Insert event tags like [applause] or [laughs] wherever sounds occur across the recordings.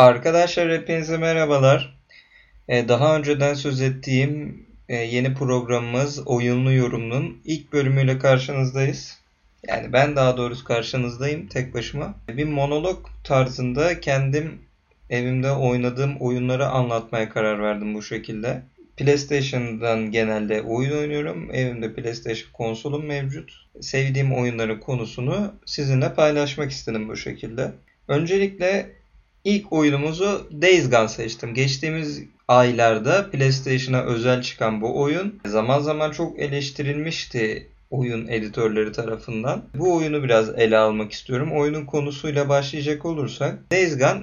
Arkadaşlar hepinize merhabalar. Ee, daha önceden söz ettiğim e, yeni programımız Oyunlu Yorum'un ilk bölümüyle karşınızdayız. Yani ben daha doğrusu karşınızdayım tek başıma. Bir monolog tarzında kendim evimde oynadığım oyunları anlatmaya karar verdim bu şekilde. PlayStation'dan genelde oyun oynuyorum. Evimde PlayStation konsolum mevcut. Sevdiğim oyunların konusunu sizinle paylaşmak istedim bu şekilde. Öncelikle ilk oyunumuzu Days Gone seçtim. Geçtiğimiz aylarda PlayStation'a özel çıkan bu oyun zaman zaman çok eleştirilmişti oyun editörleri tarafından. Bu oyunu biraz ele almak istiyorum. Oyunun konusuyla başlayacak olursak Days Gone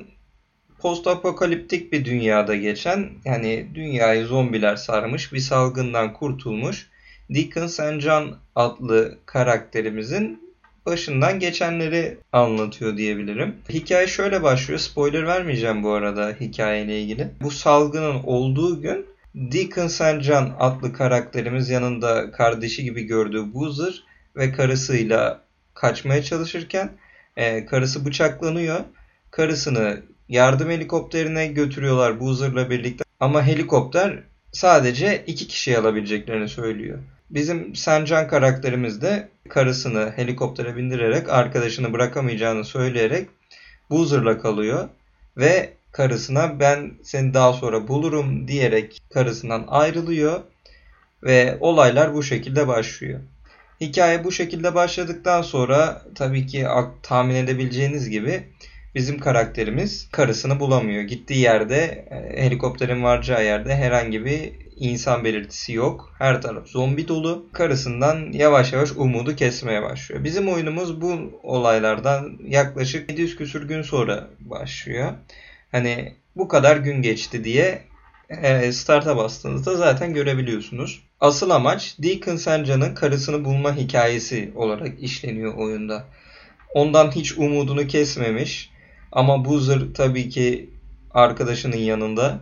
post apokaliptik bir dünyada geçen yani dünyayı zombiler sarmış bir salgından kurtulmuş Deacon St. John adlı karakterimizin başından geçenleri anlatıyor diyebilirim. Hikaye şöyle başlıyor. Spoiler vermeyeceğim bu arada hikayeyle ilgili. Bu salgının olduğu gün Deacon St. John adlı karakterimiz yanında kardeşi gibi gördüğü Boozer ve karısıyla kaçmaya çalışırken e, karısı bıçaklanıyor. Karısını yardım helikopterine götürüyorlar Boozer'la birlikte. Ama helikopter sadece iki kişiyi alabileceklerini söylüyor. Bizim Sencan karakterimiz de karısını helikoptere bindirerek arkadaşını bırakamayacağını söyleyerek Boozer'la kalıyor. Ve karısına ben seni daha sonra bulurum diyerek karısından ayrılıyor. Ve olaylar bu şekilde başlıyor. Hikaye bu şekilde başladıktan sonra tabii ki tahmin edebileceğiniz gibi bizim karakterimiz karısını bulamıyor. Gittiği yerde e, helikopterin varacağı yerde herhangi bir insan belirtisi yok. Her taraf zombi dolu. Karısından yavaş yavaş umudu kesmeye başlıyor. Bizim oyunumuz bu olaylardan yaklaşık 700 küsür gün sonra başlıyor. Hani bu kadar gün geçti diye e, start'a bastığınızda zaten görebiliyorsunuz. Asıl amaç Deacon Sanja'nın karısını bulma hikayesi olarak işleniyor oyunda. Ondan hiç umudunu kesmemiş ama Boozer tabii ki arkadaşının yanında.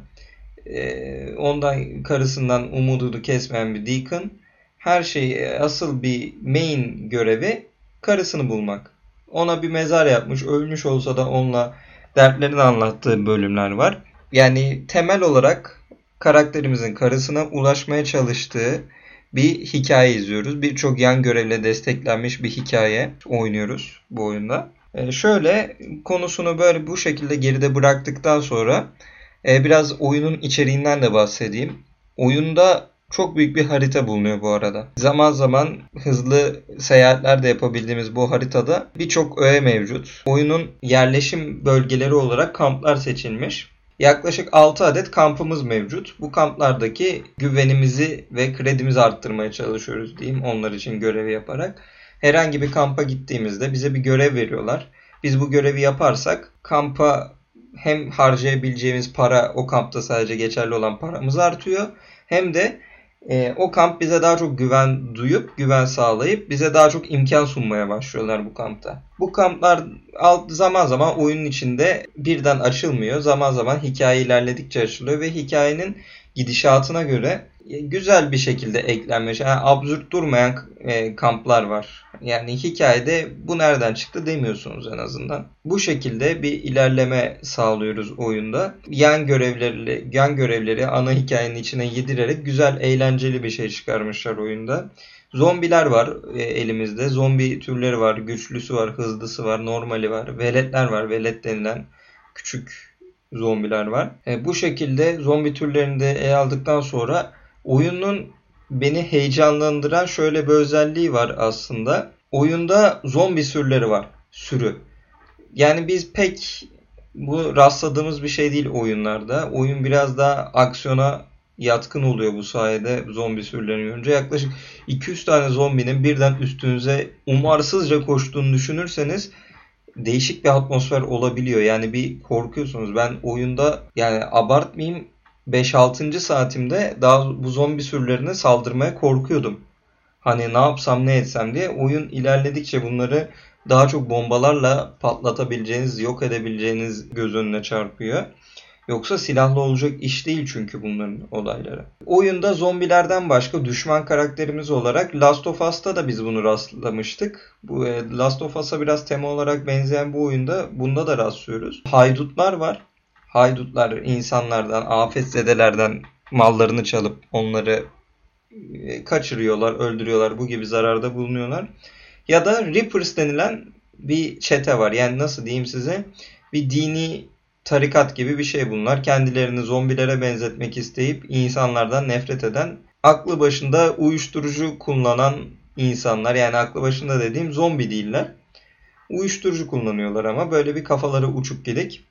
Ee, ondan karısından umudunu kesmeyen bir Deacon. Her şey asıl bir main görevi karısını bulmak. Ona bir mezar yapmış. Ölmüş olsa da onunla dertlerini anlattığı bölümler var. Yani temel olarak karakterimizin karısına ulaşmaya çalıştığı bir hikaye izliyoruz. Birçok yan görevle desteklenmiş bir hikaye oynuyoruz bu oyunda. Ee, şöyle konusunu böyle bu şekilde geride bıraktıktan sonra e, biraz oyunun içeriğinden de bahsedeyim. Oyunda çok büyük bir harita bulunuyor bu arada. Zaman zaman hızlı seyahatler de yapabildiğimiz bu haritada birçok öğe mevcut. Oyunun yerleşim bölgeleri olarak kamplar seçilmiş. Yaklaşık 6 adet kampımız mevcut. Bu kamplardaki güvenimizi ve kredimizi arttırmaya çalışıyoruz diyeyim onlar için görevi yaparak. Herhangi bir kampa gittiğimizde bize bir görev veriyorlar. Biz bu görevi yaparsak kampa hem harcayabileceğimiz para o kampta sadece geçerli olan paramız artıyor. Hem de e, o kamp bize daha çok güven duyup, güven sağlayıp bize daha çok imkan sunmaya başlıyorlar bu kampta. Bu kamplar zaman zaman oyunun içinde birden açılmıyor. Zaman zaman hikaye ilerledikçe açılıyor ve hikayenin gidişatına göre güzel bir şekilde eklenmiş. Yani absürt durmayan e, kamplar var. Yani hikayede bu nereden çıktı demiyorsunuz en azından. Bu şekilde bir ilerleme sağlıyoruz oyunda. Yan görevleri, yan görevleri ana hikayenin içine yedirerek güzel, eğlenceli bir şey çıkarmışlar oyunda. Zombiler var e, elimizde. Zombi türleri var. Güçlüsü var, hızlısı var, normali var. Veletler var. Velet denilen küçük zombiler var. E, bu şekilde zombi türlerini de ele aldıktan sonra oyunun beni heyecanlandıran şöyle bir özelliği var aslında. Oyunda zombi sürüleri var. Sürü. Yani biz pek bu rastladığımız bir şey değil oyunlarda. Oyun biraz daha aksiyona yatkın oluyor bu sayede zombi sürülerini görünce. Yaklaşık 200 tane zombinin birden üstünüze umarsızca koştuğunu düşünürseniz değişik bir atmosfer olabiliyor. Yani bir korkuyorsunuz. Ben oyunda yani abartmayayım 5-6. saatimde daha bu zombi sürülerine saldırmaya korkuyordum. Hani ne yapsam ne etsem diye oyun ilerledikçe bunları daha çok bombalarla patlatabileceğiniz, yok edebileceğiniz göz önüne çarpıyor. Yoksa silahlı olacak iş değil çünkü bunların olayları. Oyunda zombilerden başka düşman karakterimiz olarak Last of Us'ta da biz bunu rastlamıştık. Bu e, Last of Us'a biraz tema olarak benzeyen bu oyunda bunda da rastlıyoruz. Haydutlar var. Haydutlar insanlardan, afetzedelerden mallarını çalıp onları e, kaçırıyorlar, öldürüyorlar, bu gibi zararda bulunuyorlar. Ya da Reapers denilen bir çete var. Yani nasıl diyeyim size? Bir dini tarikat gibi bir şey bunlar. Kendilerini zombilere benzetmek isteyip insanlardan nefret eden, aklı başında uyuşturucu kullanan insanlar. Yani aklı başında dediğim zombi değiller. Uyuşturucu kullanıyorlar ama böyle bir kafaları uçuk gidik.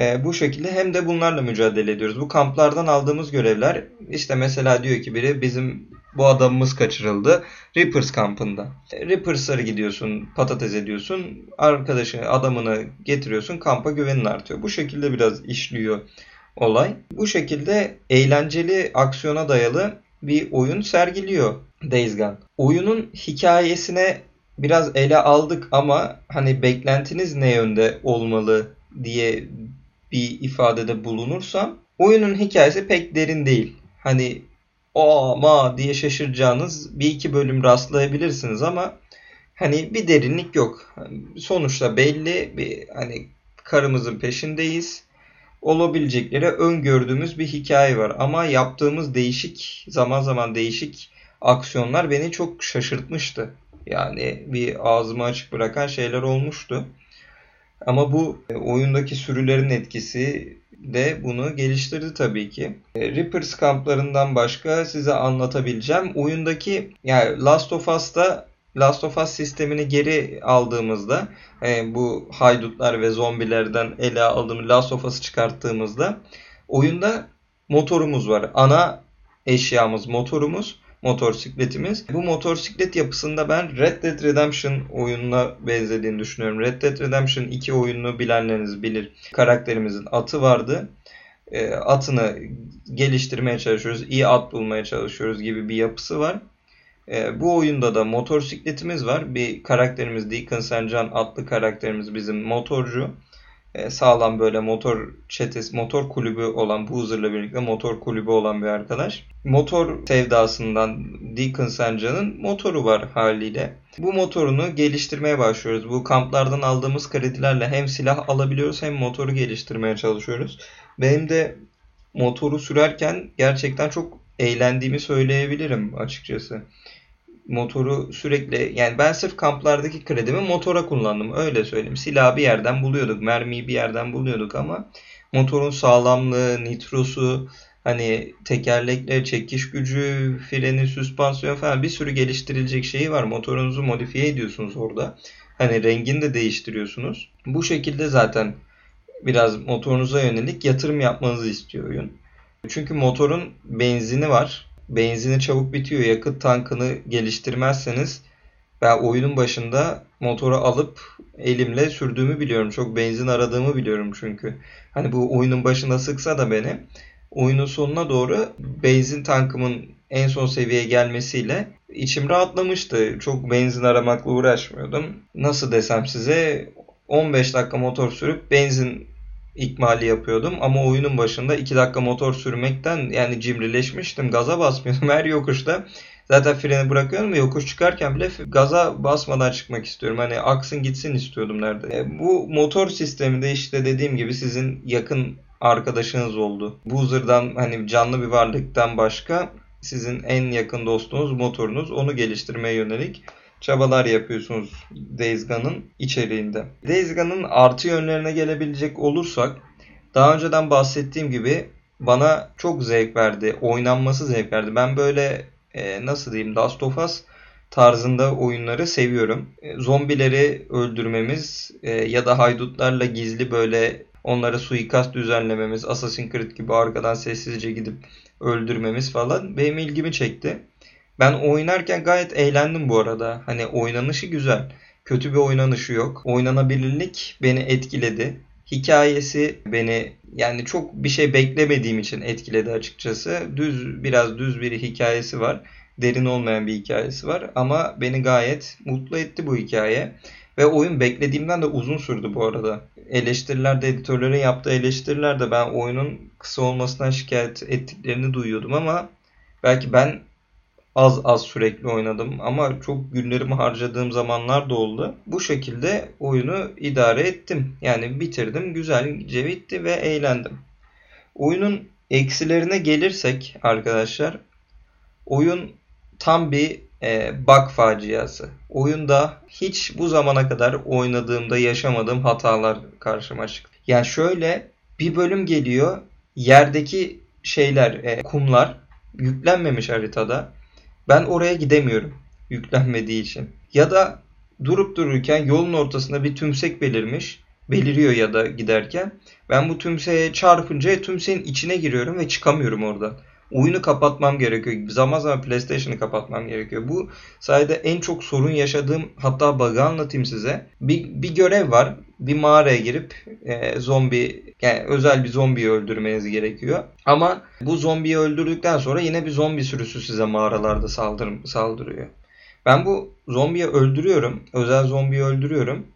E, bu şekilde hem de bunlarla mücadele ediyoruz. Bu kamplardan aldığımız görevler işte mesela diyor ki biri bizim bu adamımız kaçırıldı. Reapers kampında. E, Reapers'ları gidiyorsun, patates ediyorsun. Arkadaşı, adamını getiriyorsun. Kampa güvenin artıyor. Bu şekilde biraz işliyor olay. Bu şekilde eğlenceli aksiyona dayalı bir oyun sergiliyor Days Gone. Oyunun hikayesine biraz ele aldık ama hani beklentiniz ne yönde olmalı diye bir ifadede bulunursam oyunun hikayesi pek derin değil. Hani o ma diye şaşıracağınız bir iki bölüm rastlayabilirsiniz ama hani bir derinlik yok. Sonuçta belli bir hani karımızın peşindeyiz. Olabilecekleri öngördüğümüz bir hikaye var ama yaptığımız değişik zaman zaman değişik aksiyonlar beni çok şaşırtmıştı. Yani bir ağzımı açık bırakan şeyler olmuştu. Ama bu e, oyundaki sürülerin etkisi de bunu geliştirdi tabii ki. E, Reapers kamplarından başka size anlatabileceğim. Oyundaki yani Last of Us'ta Last of Us sistemini geri aldığımızda e, bu haydutlar ve zombilerden ele aldığımız Last of Us'ı çıkarttığımızda oyunda motorumuz var. Ana eşyamız motorumuz motosikletimiz. Bu motosiklet yapısında ben Red Dead Redemption oyununa benzediğini düşünüyorum. Red Dead Redemption 2 oyununu bilenleriniz bilir. Karakterimizin atı vardı. E, atını geliştirmeye çalışıyoruz. iyi at bulmaya çalışıyoruz gibi bir yapısı var. E, bu oyunda da motosikletimiz var. Bir karakterimiz Deacon Sencan adlı karakterimiz bizim motorcu. E, sağlam böyle motor çetesi, motor kulübü olan Boozer'la birlikte motor kulübü olan bir arkadaş. Motor sevdasından Deacon Sancan'ın motoru var haliyle. Bu motorunu geliştirmeye başlıyoruz. Bu kamplardan aldığımız kredilerle hem silah alabiliyoruz hem motoru geliştirmeye çalışıyoruz. Benim de motoru sürerken gerçekten çok eğlendiğimi söyleyebilirim açıkçası motoru sürekli yani ben sırf kamplardaki kredimi motora kullandım öyle söyleyeyim. Silahı bir yerden buluyorduk, mermiyi bir yerden buluyorduk ama motorun sağlamlığı, nitrosu, hani tekerlekle çekiş gücü, freni, süspansiyon falan bir sürü geliştirilecek şeyi var. Motorunuzu modifiye ediyorsunuz orada. Hani rengini de değiştiriyorsunuz. Bu şekilde zaten biraz motorunuza yönelik yatırım yapmanızı istiyor oyun. Çünkü motorun benzini var benzini çabuk bitiyor. Yakıt tankını geliştirmezseniz ben oyunun başında motoru alıp elimle sürdüğümü biliyorum. Çok benzin aradığımı biliyorum çünkü. Hani bu oyunun başında sıksa da beni oyunun sonuna doğru benzin tankımın en son seviyeye gelmesiyle içim rahatlamıştı. Çok benzin aramakla uğraşmıyordum. Nasıl desem size 15 dakika motor sürüp benzin ikmali yapıyordum ama oyunun başında 2 dakika motor sürmekten yani cimrileşmiştim. Gaza basmıyordum [laughs] her yokuşta. Zaten freni bırakıyorum ve yokuş çıkarken bile gaza basmadan çıkmak istiyorum. Hani aksın gitsin istiyordum nerede. E, bu motor sisteminde işte dediğim gibi sizin yakın arkadaşınız oldu. Boozer'dan hani canlı bir varlıktan başka sizin en yakın dostunuz motorunuz. Onu geliştirmeye yönelik çabalar yapıyorsunuz Days Gone'ın içeriğinde. Days Gone'ın artı yönlerine gelebilecek olursak daha önceden bahsettiğim gibi bana çok zevk verdi. Oynanması zevk verdi. Ben böyle e, nasıl diyeyim Last of Us tarzında oyunları seviyorum. E, zombileri öldürmemiz e, ya da haydutlarla gizli böyle onlara suikast düzenlememiz, Assassin's Creed gibi arkadan sessizce gidip öldürmemiz falan benim ilgimi çekti. Ben oynarken gayet eğlendim bu arada. Hani oynanışı güzel. Kötü bir oynanışı yok. Oynanabilirlik beni etkiledi. Hikayesi beni yani çok bir şey beklemediğim için etkiledi açıkçası. Düz biraz düz bir hikayesi var. Derin olmayan bir hikayesi var ama beni gayet mutlu etti bu hikaye. Ve oyun beklediğimden de uzun sürdü bu arada. Eleştirilerde, editörlerin yaptığı eleştirilerde ben oyunun kısa olmasından şikayet ettiklerini duyuyordum ama belki ben az az sürekli oynadım ama çok günlerimi harcadığım zamanlar da oldu. Bu şekilde oyunu idare ettim. Yani bitirdim, güzelce bitti ve eğlendim. Oyunun eksilerine gelirsek arkadaşlar, oyun tam bir e, bug faciası. Oyunda hiç bu zamana kadar oynadığımda yaşamadığım hatalar karşıma çıktı. Yani şöyle bir bölüm geliyor, yerdeki şeyler, e, kumlar yüklenmemiş haritada. Ben oraya gidemiyorum yüklenmediği için. Ya da durup dururken yolun ortasında bir tümsek belirmiş. Beliriyor ya da giderken. Ben bu tümseğe çarpınca tümseğin içine giriyorum ve çıkamıyorum oradan. Oyunu kapatmam gerekiyor. Zaman zaman PlayStation'ı kapatmam gerekiyor. Bu sayede en çok sorun yaşadığım hatta bug'ı anlatayım size. Bir, bir görev var. Bir mağaraya girip e, zombi yani özel bir zombiyi öldürmeniz gerekiyor. Ama bu zombiyi öldürdükten sonra yine bir zombi sürüsü size mağaralarda saldır, saldırıyor. Ben bu zombiyi öldürüyorum. Özel zombiyi öldürüyorum.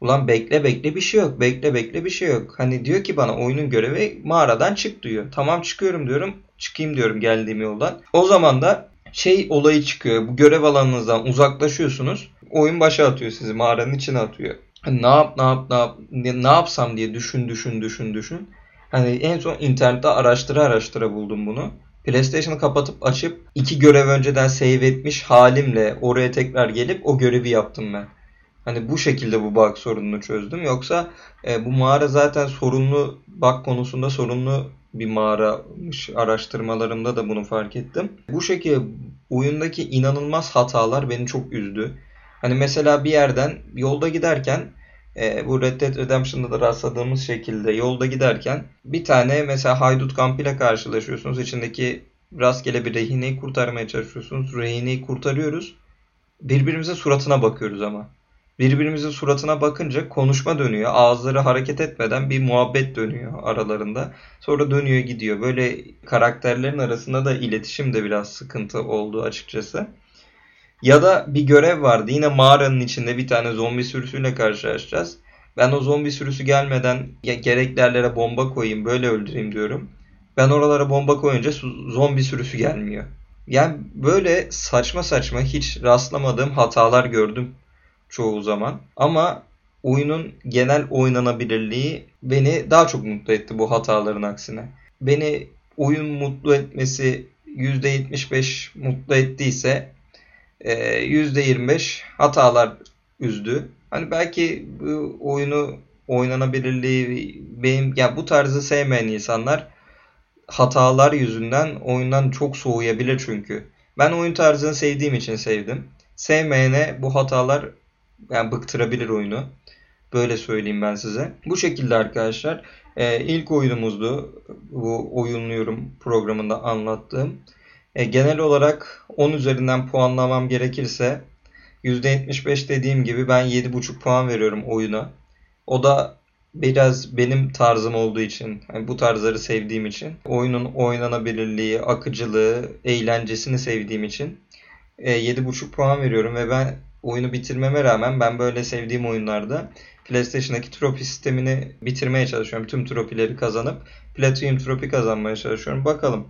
Ulan bekle bekle bir şey yok. Bekle bekle bir şey yok. Hani diyor ki bana oyunun görevi mağaradan çık diyor. Tamam çıkıyorum diyorum. Çıkayım diyorum geldiğim yoldan. O zaman da şey olayı çıkıyor. Bu görev alanınızdan uzaklaşıyorsunuz. Oyun başa atıyor sizi. Mağaranın içine atıyor. Ne yap ne yap ne yap ne yapsam diye düşün düşün düşün düşün. Hani en son internette araştıra araştıra buldum bunu. PlayStation'ı kapatıp açıp iki görev önceden save etmiş halimle oraya tekrar gelip o görevi yaptım ben. Hani bu şekilde bu bug sorununu çözdüm. Yoksa e, bu mağara zaten sorunlu bug konusunda sorunlu bir mağaramış. Araştırmalarımda da bunu fark ettim. Bu şekilde oyundaki inanılmaz hatalar beni çok üzdü. Hani mesela bir yerden yolda giderken e, bu Red Dead Redemption'da da rastladığımız şekilde yolda giderken bir tane mesela haydut kampıyla karşılaşıyorsunuz. İçindeki rastgele bir rehineyi kurtarmaya çalışıyorsunuz. Rehineyi kurtarıyoruz. Birbirimizin suratına bakıyoruz ama. Birbirimizin suratına bakınca konuşma dönüyor. Ağızları hareket etmeden bir muhabbet dönüyor aralarında. Sonra dönüyor gidiyor. Böyle karakterlerin arasında da iletişim de biraz sıkıntı oldu açıkçası. Ya da bir görev vardı. Yine mağaranın içinde bir tane zombi sürüsüyle karşılaşacağız. Ben o zombi sürüsü gelmeden gerekli yerlere bomba koyayım böyle öldüreyim diyorum. Ben oralara bomba koyunca zombi sürüsü gelmiyor. Yani böyle saçma saçma hiç rastlamadığım hatalar gördüm çoğu zaman. Ama oyunun genel oynanabilirliği beni daha çok mutlu etti bu hataların aksine. Beni oyun mutlu etmesi %75 mutlu ettiyse %25 hatalar üzdü. Hani belki bu oyunu oynanabilirliği benim ya bu tarzı sevmeyen insanlar hatalar yüzünden oyundan çok soğuyabilir çünkü. Ben oyun tarzını sevdiğim için sevdim. Sevmeyene bu hatalar yani bıktırabilir oyunu. Böyle söyleyeyim ben size. Bu şekilde arkadaşlar. E, ilk oyunumuzdu. Bu oyunluyorum programında anlattığım. E, genel olarak 10 üzerinden puanlamam gerekirse %75 dediğim gibi ben 7,5 puan veriyorum oyuna. O da biraz benim tarzım olduğu için, yani bu tarzları sevdiğim için, oyunun oynanabilirliği, akıcılığı, eğlencesini sevdiğim için e, 7,5 puan veriyorum ve ben oyunu bitirmeme rağmen ben böyle sevdiğim oyunlarda PlayStation'daki trofi sistemini bitirmeye çalışıyorum. Tüm trofileri kazanıp Platinum trofi kazanmaya çalışıyorum. Bakalım.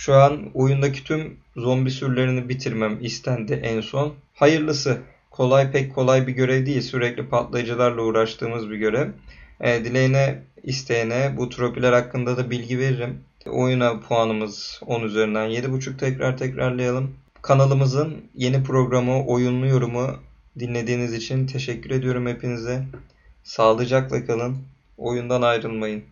Şu an oyundaki tüm zombi sürülerini bitirmem istendi en son. Hayırlısı. Kolay pek kolay bir görev değil. Sürekli patlayıcılarla uğraştığımız bir görev. E, dileğine isteyene bu tropiler hakkında da bilgi veririm. Oyuna puanımız 10 üzerinden 7.5 tekrar tekrarlayalım. Kanalımızın yeni programı Oyunlu Yorumu dinlediğiniz için teşekkür ediyorum hepinize. Sağlıcakla kalın. Oyundan ayrılmayın.